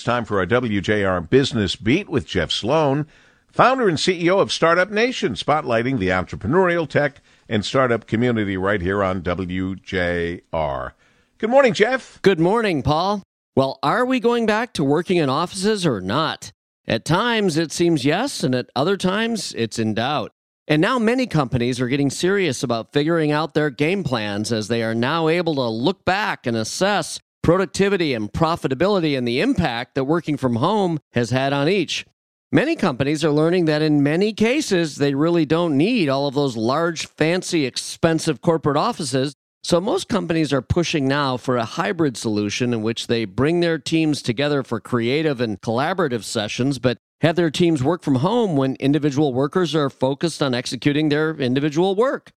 It's time for our WJR Business Beat with Jeff Sloan, founder and CEO of Startup Nation, spotlighting the entrepreneurial tech and startup community right here on WJR. Good morning, Jeff. Good morning, Paul. Well, are we going back to working in offices or not? At times it seems yes, and at other times it's in doubt. And now many companies are getting serious about figuring out their game plans as they are now able to look back and assess productivity and profitability and the impact that working from home has had on each. Many companies are learning that in many cases, they really don't need all of those large, fancy, expensive corporate offices. So, most companies are pushing now for a hybrid solution in which they bring their teams together for creative and collaborative sessions, but have their teams work from home when individual workers are focused on executing their individual work.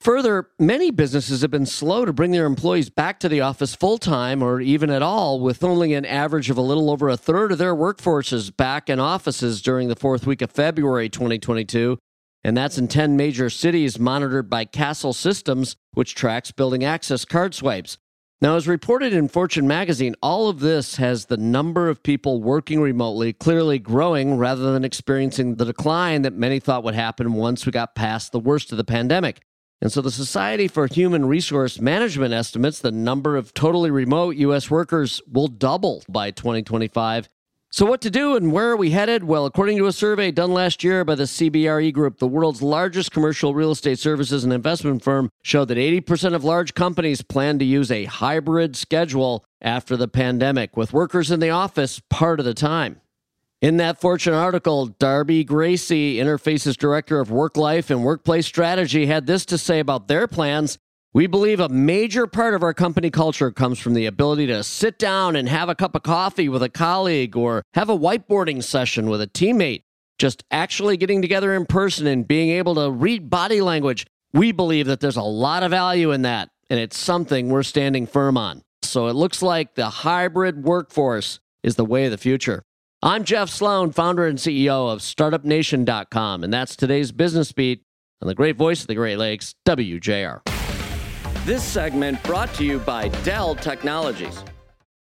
Further, many businesses have been slow to bring their employees back to the office full time or even at all, with only an average of a little over a third of their workforces back in offices during the fourth week of February 2022. And that's in 10 major cities monitored by Kastle Systems, which tracks building access card swipes. Now, as reported in Fortune magazine, all of this has the number of people working remotely clearly growing rather than experiencing the decline that many thought would happen once we got past the worst of the pandemic. And so the Society for Human Resource Management estimates the number of totally remote U.S. workers will double by 2025. So, what to do and where are we headed? Well, according to a survey done last year by the CBRE Group, the world's largest commercial real estate services and investment firm showed that 80% of large companies plan to use a hybrid schedule after the pandemic, with workers in the office part of the time. In that Fortune article, Darby Gracie, Interface's director of work life and workplace strategy, had this to say about their plans we believe a major part of our company culture comes from the ability to sit down and have a cup of coffee with a colleague or have a whiteboarding session with a teammate. Just actually getting together in person and being able to read body language. We believe that there's a lot of value in that, and it's something we're standing firm on. So it looks like the hybrid workforce is the way of the future. I'm Jeff Sloan, founder and CEO of StartupNation.com, and that's today's business beat on the great voice of the Great Lakes, WJR. This segment brought to you by Dell Technologies.